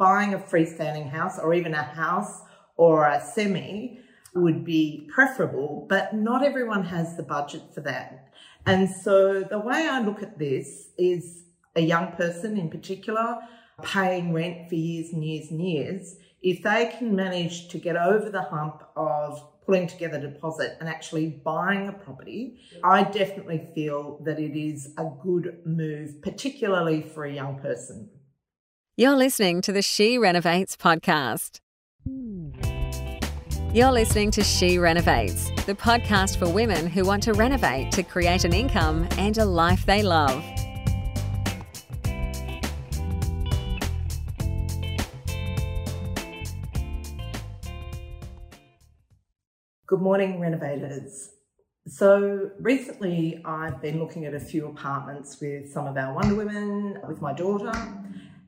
buying a freestanding house or even a house or a semi would be preferable, but not everyone has the budget for that. And so the way I look at this is a young person in particular paying rent for years and years and years. If they can manage to get over the hump of pulling together a deposit and actually buying a property, I definitely feel that it is a good move, particularly for a young person. You're listening to the She Renovates podcast. You're listening to She Renovates, the podcast for women who want to renovate to create an income and a life they love. Good morning, renovators. So, recently I've been looking at a few apartments with some of our Wonder Women, with my daughter,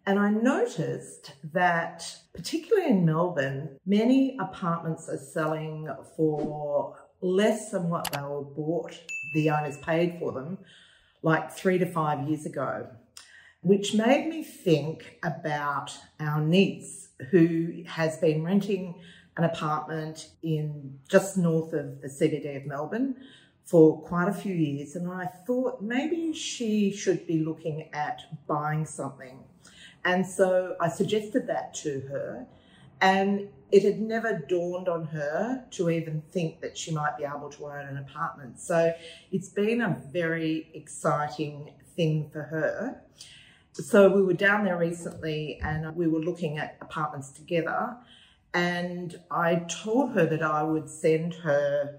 and I noticed that, particularly in Melbourne, many apartments are selling for less than what they were bought, the owners paid for them, like three to five years ago, which made me think about our niece who has been renting an apartment in just north of the CBD of Melbourne for quite a few years. And I thought maybe she should be looking at buying something. And so I suggested that to her, and it had never dawned on her to even think that she might be able to own an apartment. So it's been a very exciting thing for her. So we were down there recently and we were looking at apartments together. And I told her that I would send her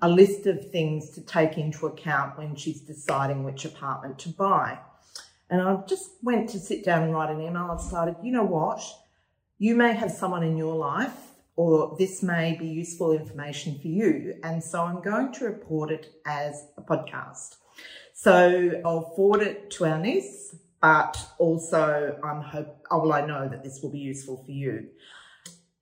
a list of things to take into account when she's deciding which apartment to buy. And I just went to sit down and write an email. I decided, you know what? You may have someone in your life, or this may be useful information for you. And so I'm going to report it as a podcast. So I'll forward it to our niece, but also I'm hope, oh, well, I know that this will be useful for you.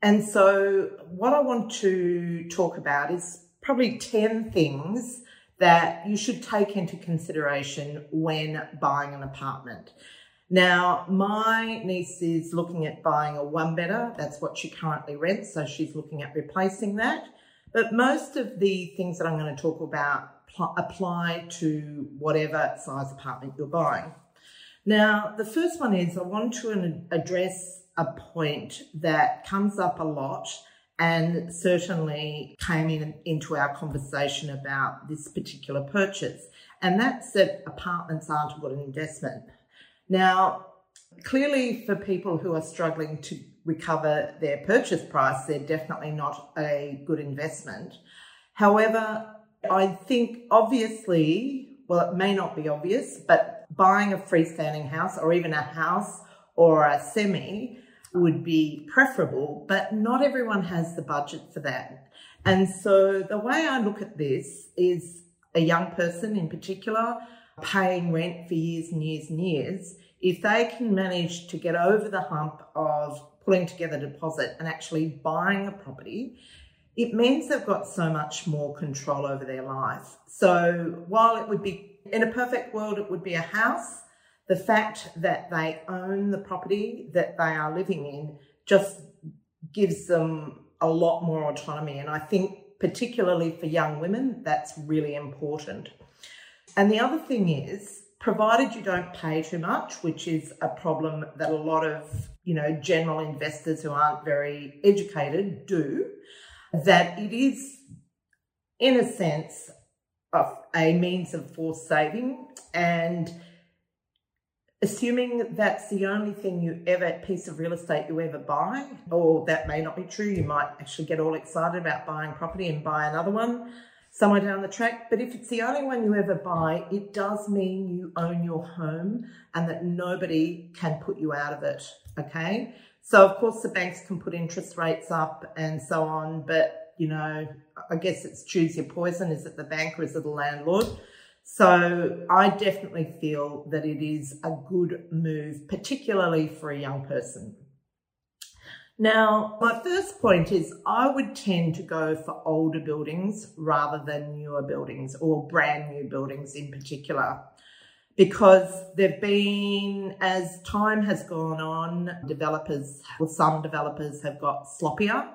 And so what I want to talk about is probably 10 things that you should take into consideration when buying an apartment. Now, my niece is looking at buying a one bedder. That's what she currently rents. So she's looking at replacing that. But most of the things that I'm going to talk about pl- apply to whatever size apartment you're buying. Now, the first one is I want to address a point that comes up a lot and certainly came in into our conversation about this particular purchase. And that's that apartments aren't a good investment. Now, clearly, for people who are struggling to recover their purchase price, they're definitely not a good investment. However, I think obviously, well, it may not be obvious, but buying a freestanding house or even a house or a semi would be preferable, but not everyone has the budget for that. And so the way I look at this is a young person in particular paying rent for years and years and years. If they can manage to get over the hump of pulling together a deposit and actually buying a property, it means they've got so much more control over their life. So while it would be in a perfect world, it would be a house the fact that they own the property that they are living in just gives them a lot more autonomy. And I think, particularly for young women, that's really important. And the other thing is, provided you don't pay too much, which is a problem that a lot of you know general investors who aren't very educated do, that it is, in a sense, a means of forced saving and assuming that's the only thing you ever piece of real estate you ever buy or that may not be true you might actually get all excited about buying property and buy another one somewhere down the track. But if it's the only one you ever buy it does mean you own your home and that nobody can put you out of it okay? So of course the banks can put interest rates up and so on but you know i guess it's choose your poison. Is it the bank or is it the landlord so I definitely feel that it is a good move, particularly for a young person. Now, my first point is I would tend to go for older buildings rather than newer buildings or brand new buildings in particular. because they've been, as time has gone on, developers, or some developers have got sloppier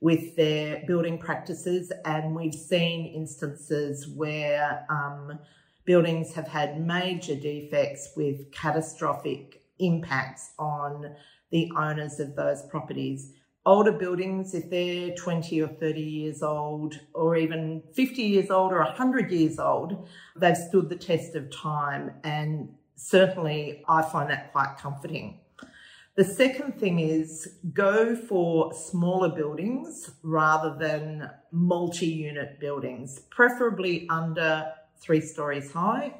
with their building practices, and we've seen instances where um, buildings have had major defects with catastrophic impacts on the owners of those properties. Older buildings, if they're 20 or 30 years old, or even 50 years old or 100 years old, they've stood the test of time. And certainly I find that quite comforting. The second thing is go for smaller buildings rather than multi unit buildings, preferably under three stories high,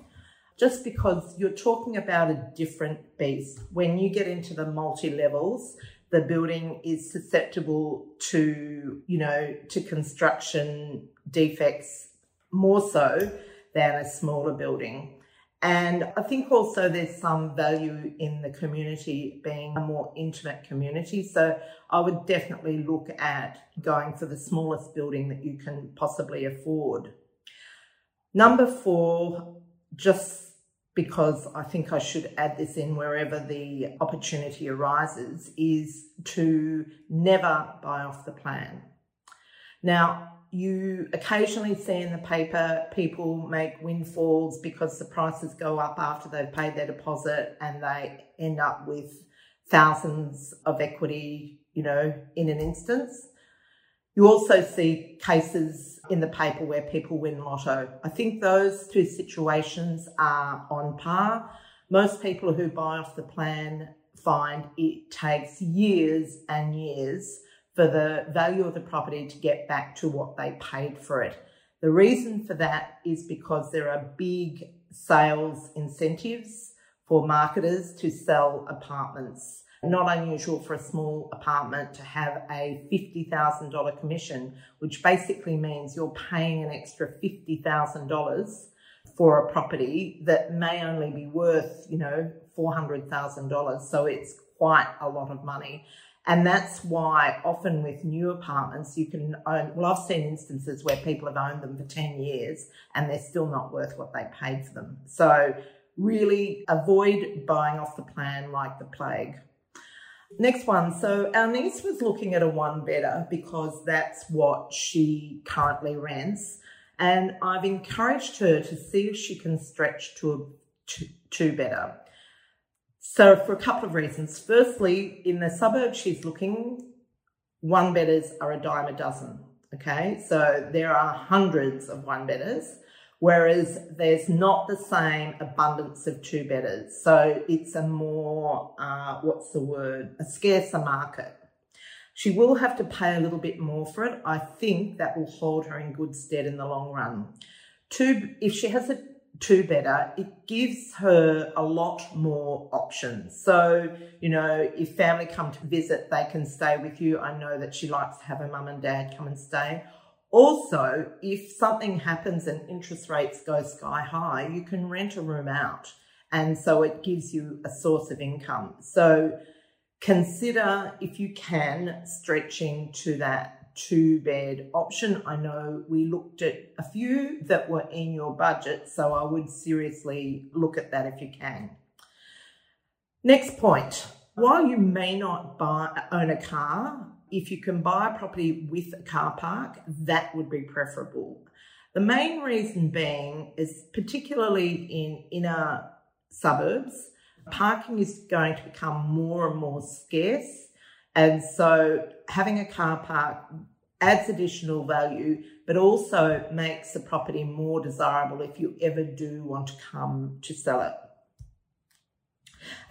just because you're talking about a different beast. When you get into the multi levels, the building is susceptible to, you know, to construction defects more so than a smaller building. And I think also there's some value in the community being a more intimate community. So I would definitely look at going for the smallest building that you can possibly afford. Number four, just because I think I should add this in wherever the opportunity arises, is to never buy off the plan. Now, you occasionally see in the paper people make windfalls because the prices go up after they've paid their deposit and they end up with thousands of equity, you know, in an instance. You also see cases in the paper where people win lotto. I think those two situations are on par. Most people who buy off the plan find it takes years and years for the value of the property to get back to what they paid for it. The reason for that is because there are big sales incentives for marketers to sell apartments. Not unusual for a small apartment to have a $50,000 commission, which basically means you're paying an extra $50,000 for a property that may only be worth, you know, $400,000. So it's quite a lot of money. And that's why often with new apartments, you can own, well, I've seen instances where people have owned them for 10 years and they're still not worth what they paid for them. So really avoid buying off the plan like the plague. Next one. So our niece was looking at a one bedder because that's what she currently rents. And I've encouraged her to see if she can stretch to a two, two bedder. So, for a couple of reasons. Firstly, in the suburb she's looking, one bedders are a dime a dozen. Okay, so there are hundreds of one bedders, whereas there's not the same abundance of two bedders. So it's a more, uh, what's the word, a scarcer market. She will have to pay a little bit more for it. I think that will hold her in good stead in the long run. Two, if she has a two bedder, it gives her a lot more options. So, you know, if family come to visit, they can stay with you. I know that she likes to have her mum and dad come and stay. Also, if something happens and interest rates go sky high, you can rent a room out. And so it gives you a source of income. So consider, if you can, stretching to that two bed option. I know we looked at a few that were in your budget, so I would seriously look at that if you can. Next point while you may not buy, own a car, if you can buy a property with a car park, that would be preferable. The main reason being is particularly in inner suburbs, parking is going to become more and more scarce and so having a car park adds additional value, but also makes the property more desirable if you ever do want to come to sell it.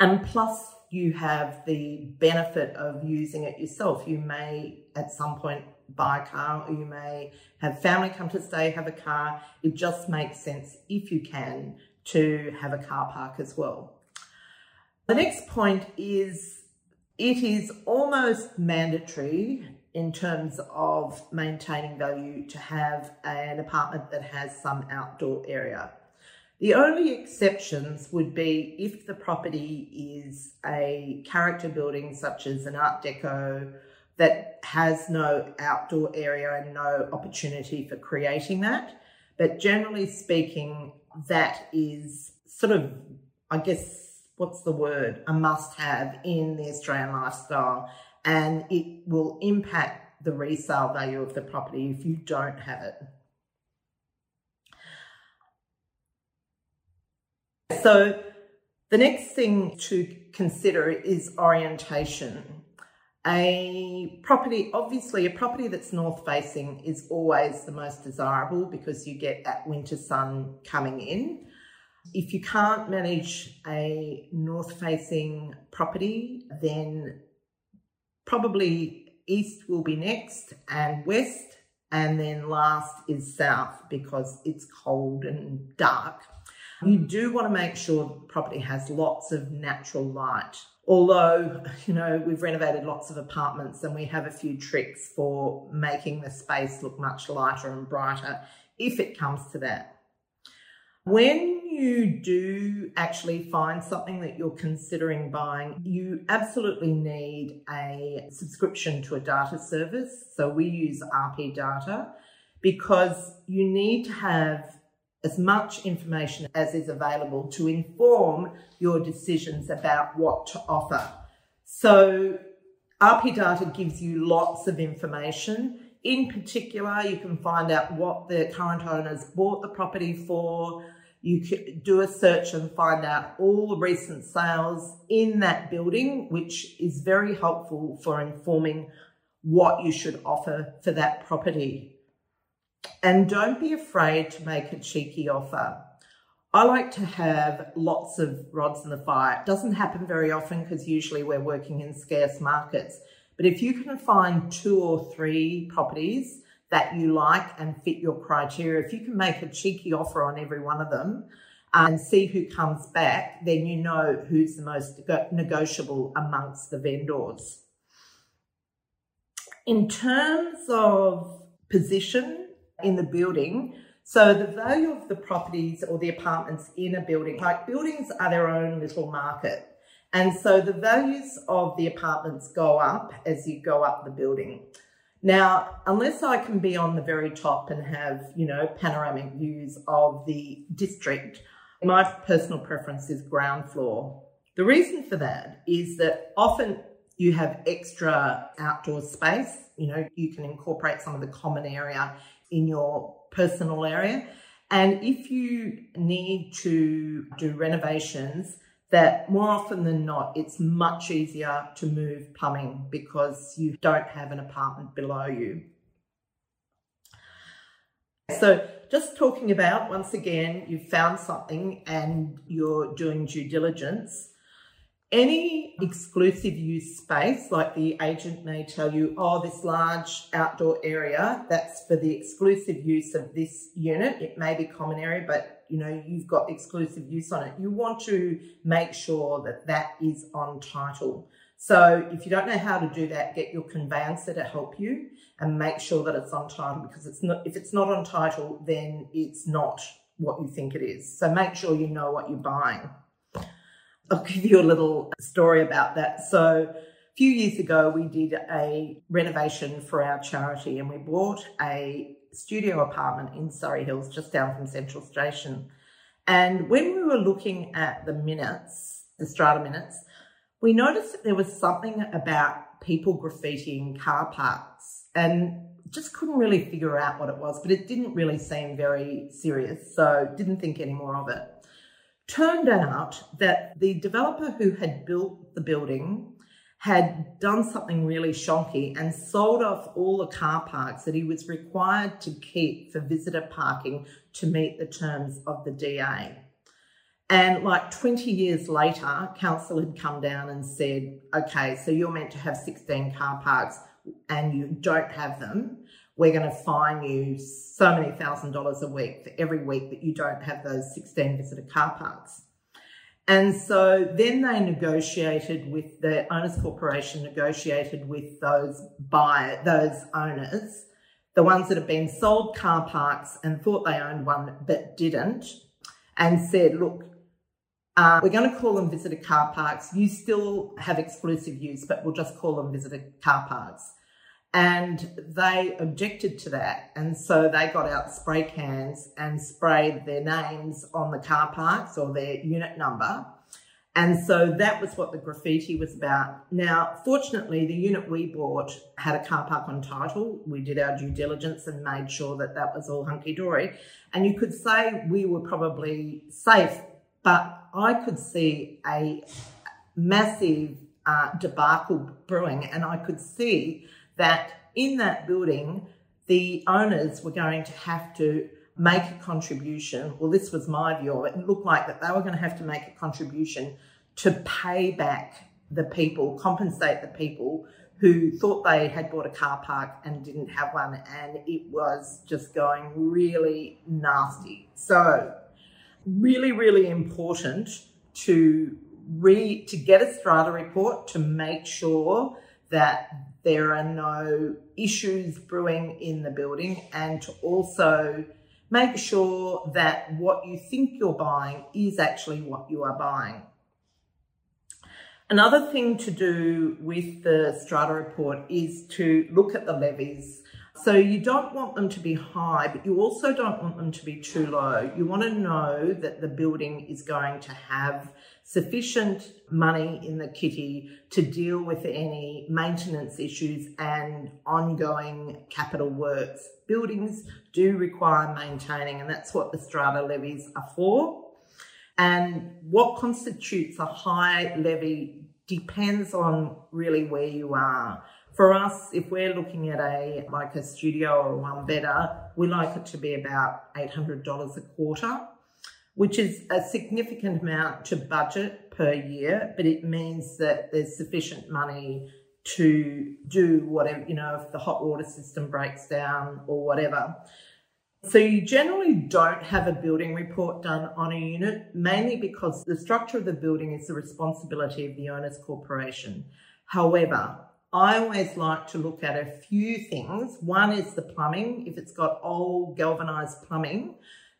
And plus, you have the benefit of using it yourself. You may at some point buy a car, or you may have family come to stay, have a car. It just makes sense if you can to have a car park as well. The next point is it is almost mandatory in terms of maintaining value to have an apartment that has some outdoor area. The only exceptions would be if the property is a character building, such as an Art Deco, that has no outdoor area and no opportunity for creating that. But generally speaking, that is sort of, I guess, what's the word, a must have in the Australian lifestyle. And it will impact the resale value of the property if you don't have it. So the next thing to consider is orientation. A property, obviously, a property that's north facing is always the most desirable because you get that winter sun coming in. If you can't manage a north facing property, then probably east will be next and west, and then last is south because it's cold and dark. You do want to make sure the property has lots of natural light. Although, you know, we've renovated lots of apartments and we have a few tricks for making the space look much lighter and brighter if it comes to that. When you do actually find something that you're considering buying, you absolutely need a subscription to a data service. So we use RP Data because you need to have as much information as is available to inform your decisions about what to offer. So RP Data gives you lots of information. In particular, you can find out what the current owners bought the property for. You can do a search and find out all the recent sales in that building, which is very helpful for informing what you should offer for that property. And don't be afraid to make a cheeky offer. I like to have lots of rods in the fire. It doesn't happen very often because usually we're working in scarce markets. But if you can find two or three properties that you like and fit your criteria, if you can make a cheeky offer on every one of them uh, and see who comes back, then you know who's the most negotiable amongst the vendors. In terms of position, in the building. So the value of the properties or the apartments in a building, like buildings are their own little market. And so the values of the apartments go up as you go up the building. Now, unless I can be on the very top and have, you know, panoramic views of the district, my personal preference is ground floor. The reason for that is that often you have extra outdoor space. You know, you can incorporate some of the common area in your personal area. And if you need to do renovations, that more often than not, it's much easier to move plumbing because you don't have an apartment below you. So just talking about, once again, you've found something and you're doing due diligence. Any exclusive use space, like the agent may tell you, oh, this large outdoor area, that's for the exclusive use of this unit. It may be common area, but you know, you've got exclusive use on it. You want to make sure that that is on title. So if you don't know how to do that, get your conveyancer to help you and make sure that it's on title because it's not, if it's not on title, then it's not what you think it is. So make sure you know what you're buying. I'll give you a little story about that. So, a few years ago, we did a renovation for our charity and we bought a studio apartment in Surry Hills, just down from Central Station. And when we were looking at the minutes, the strata minutes, we noticed that there was something about people graffitiing car parks and just couldn't really figure out what it was, but it didn't really seem very serious. So, didn't think any more of it. Turned out that the developer who had built the building had done something really shonky and sold off all the car parks that he was required to keep for visitor parking to meet the terms of the DA. And like 20 years later, council had come down and said, okay, so you're meant to have 16 car parks and you don't have them we're going to fine you so many thousand dollars a week for every week that you don't have those 16 visitor car parks. And so then they negotiated with the owners corporation negotiated with those buyer, those owners, the ones that have been sold car parks and thought they owned one but didn't, and said, look, uh, we're going to call them visitor car parks. You still have exclusive use, but we'll just call them visitor car parks. And they objected to that. And so they got out spray cans and sprayed their names on the car parks or their unit number. And so that was what the graffiti was about. Now, fortunately, the unit we bought had a car park on title. We did our due diligence and made sure that that was all hunky dory. And you could say we were probably safe, but I could see a massive uh, debacle brewing, and I could see that in that building, the owners were going to have to make a contribution. Well, this was my view. Of it. It looked like that they were going to have to make a contribution to pay back the people, compensate the people who thought they had bought a car park and didn't have one, and it was just going really nasty. So, really, really important to read to get a strata report to make sure that there are no issues brewing in the building and to also make sure that what you think you're buying is actually what you are buying. Another thing to do with the strata report is to look at the levies. So you don't want them to be high, but you also don't want them to be too low. You want to know that the building is going to have sufficient money in the kitty to deal with any maintenance issues and ongoing capital works. Buildings do require maintaining, and that's what the strata levies are for. And what constitutes a high levy depends on really where you are. For us, if we're looking at a like a studio or one bedder, we like it to be about $800 a quarter, which is a significant amount to budget per year, but it means that there's sufficient money to do whatever, you know, if the hot water system breaks down or whatever. So you generally don't have a building report done on a unit, mainly because the structure of the building is the responsibility of the owner's corporation. However, I always like to look at a few things. One is the plumbing. If it's got old galvanized plumbing,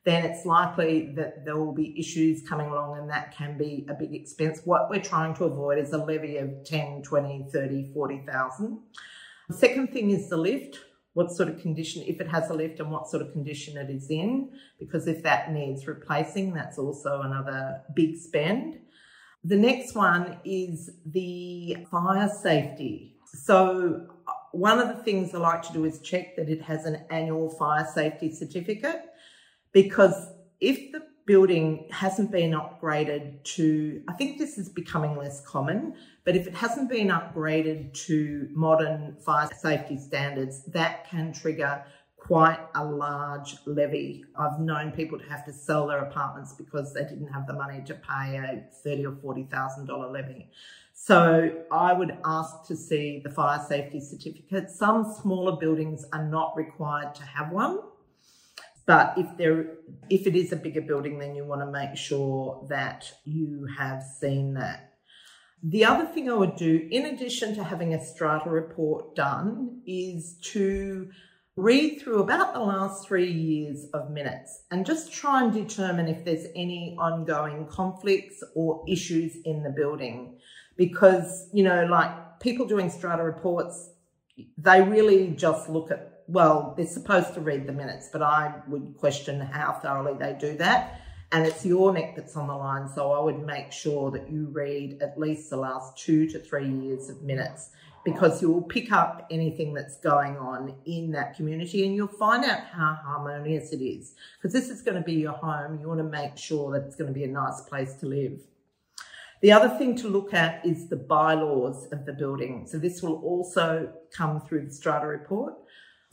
then it's likely that there will be issues coming along and that can be a big expense. What we're trying to avoid is a levy of 10, 20, 30, 40,000. The second thing is the lift what sort of condition, if it has a lift and what sort of condition it is in, because if that needs replacing, that's also another big spend. The next one is the fire safety. So uh, one of the things I like to do is check that it has an annual fire safety certificate because if the building hasn't been upgraded to, I think this is becoming less common, but if it hasn't been upgraded to modern fire safety standards, that can trigger quite a large levy. I've known people to have to sell their apartments because they didn't have the money to pay a thirty or forty thousand dollar levy. So I would ask to see the fire safety certificate. Some smaller buildings are not required to have one. But if there, if it is a bigger building, then you want to make sure that you have seen that. The other thing I would do, in addition to having a strata report done, is to read through about the last three years of minutes and just try and determine if there's any ongoing conflicts or issues in the building. Because, you know, like people doing strata reports, they really just look at well, they're supposed to read the minutes, but I would question how thoroughly they do that. And it's your neck that's on the line, so I would make sure that you read at least the last two to three years of minutes because you will pick up anything that's going on in that community and you'll find out how harmonious it is. Because this is going to be your home, you want to make sure that it's going to be a nice place to live. The other thing to look at is the bylaws of the building. So this will also come through the strata report.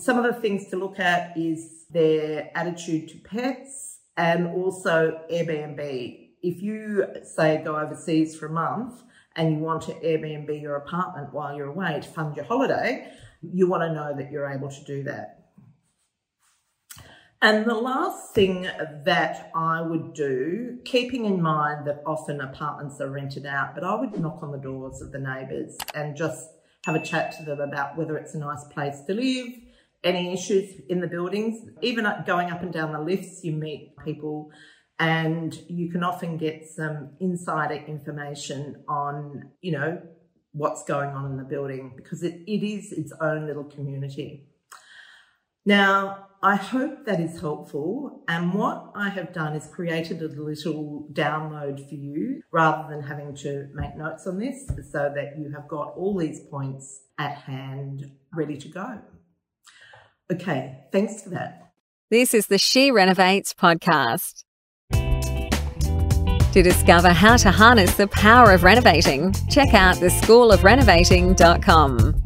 Some of the things to look at is their attitude to pets and also Airbnb. If you say go overseas for a month and you want to Airbnb your apartment while you're away to fund your holiday, you want to know that you're able to do that. And the last thing that I would do, keeping in mind that often apartments are rented out, but I would knock on the doors of the neighbours and just have a chat to them about whether it's a nice place to live, any issues in the buildings. Even going up and down the lifts, you meet people and you can often get some insider information on, you know, what's going on in the building because it, it is its own little community. Now, I hope that is helpful. And what I have done is created a little download for you rather than having to make notes on this so that you have got all these points at hand ready to go. Okay, thanks for that. This is the She Renovates podcast. To discover how to harness the power of renovating, check out theschoolofrenovating.com.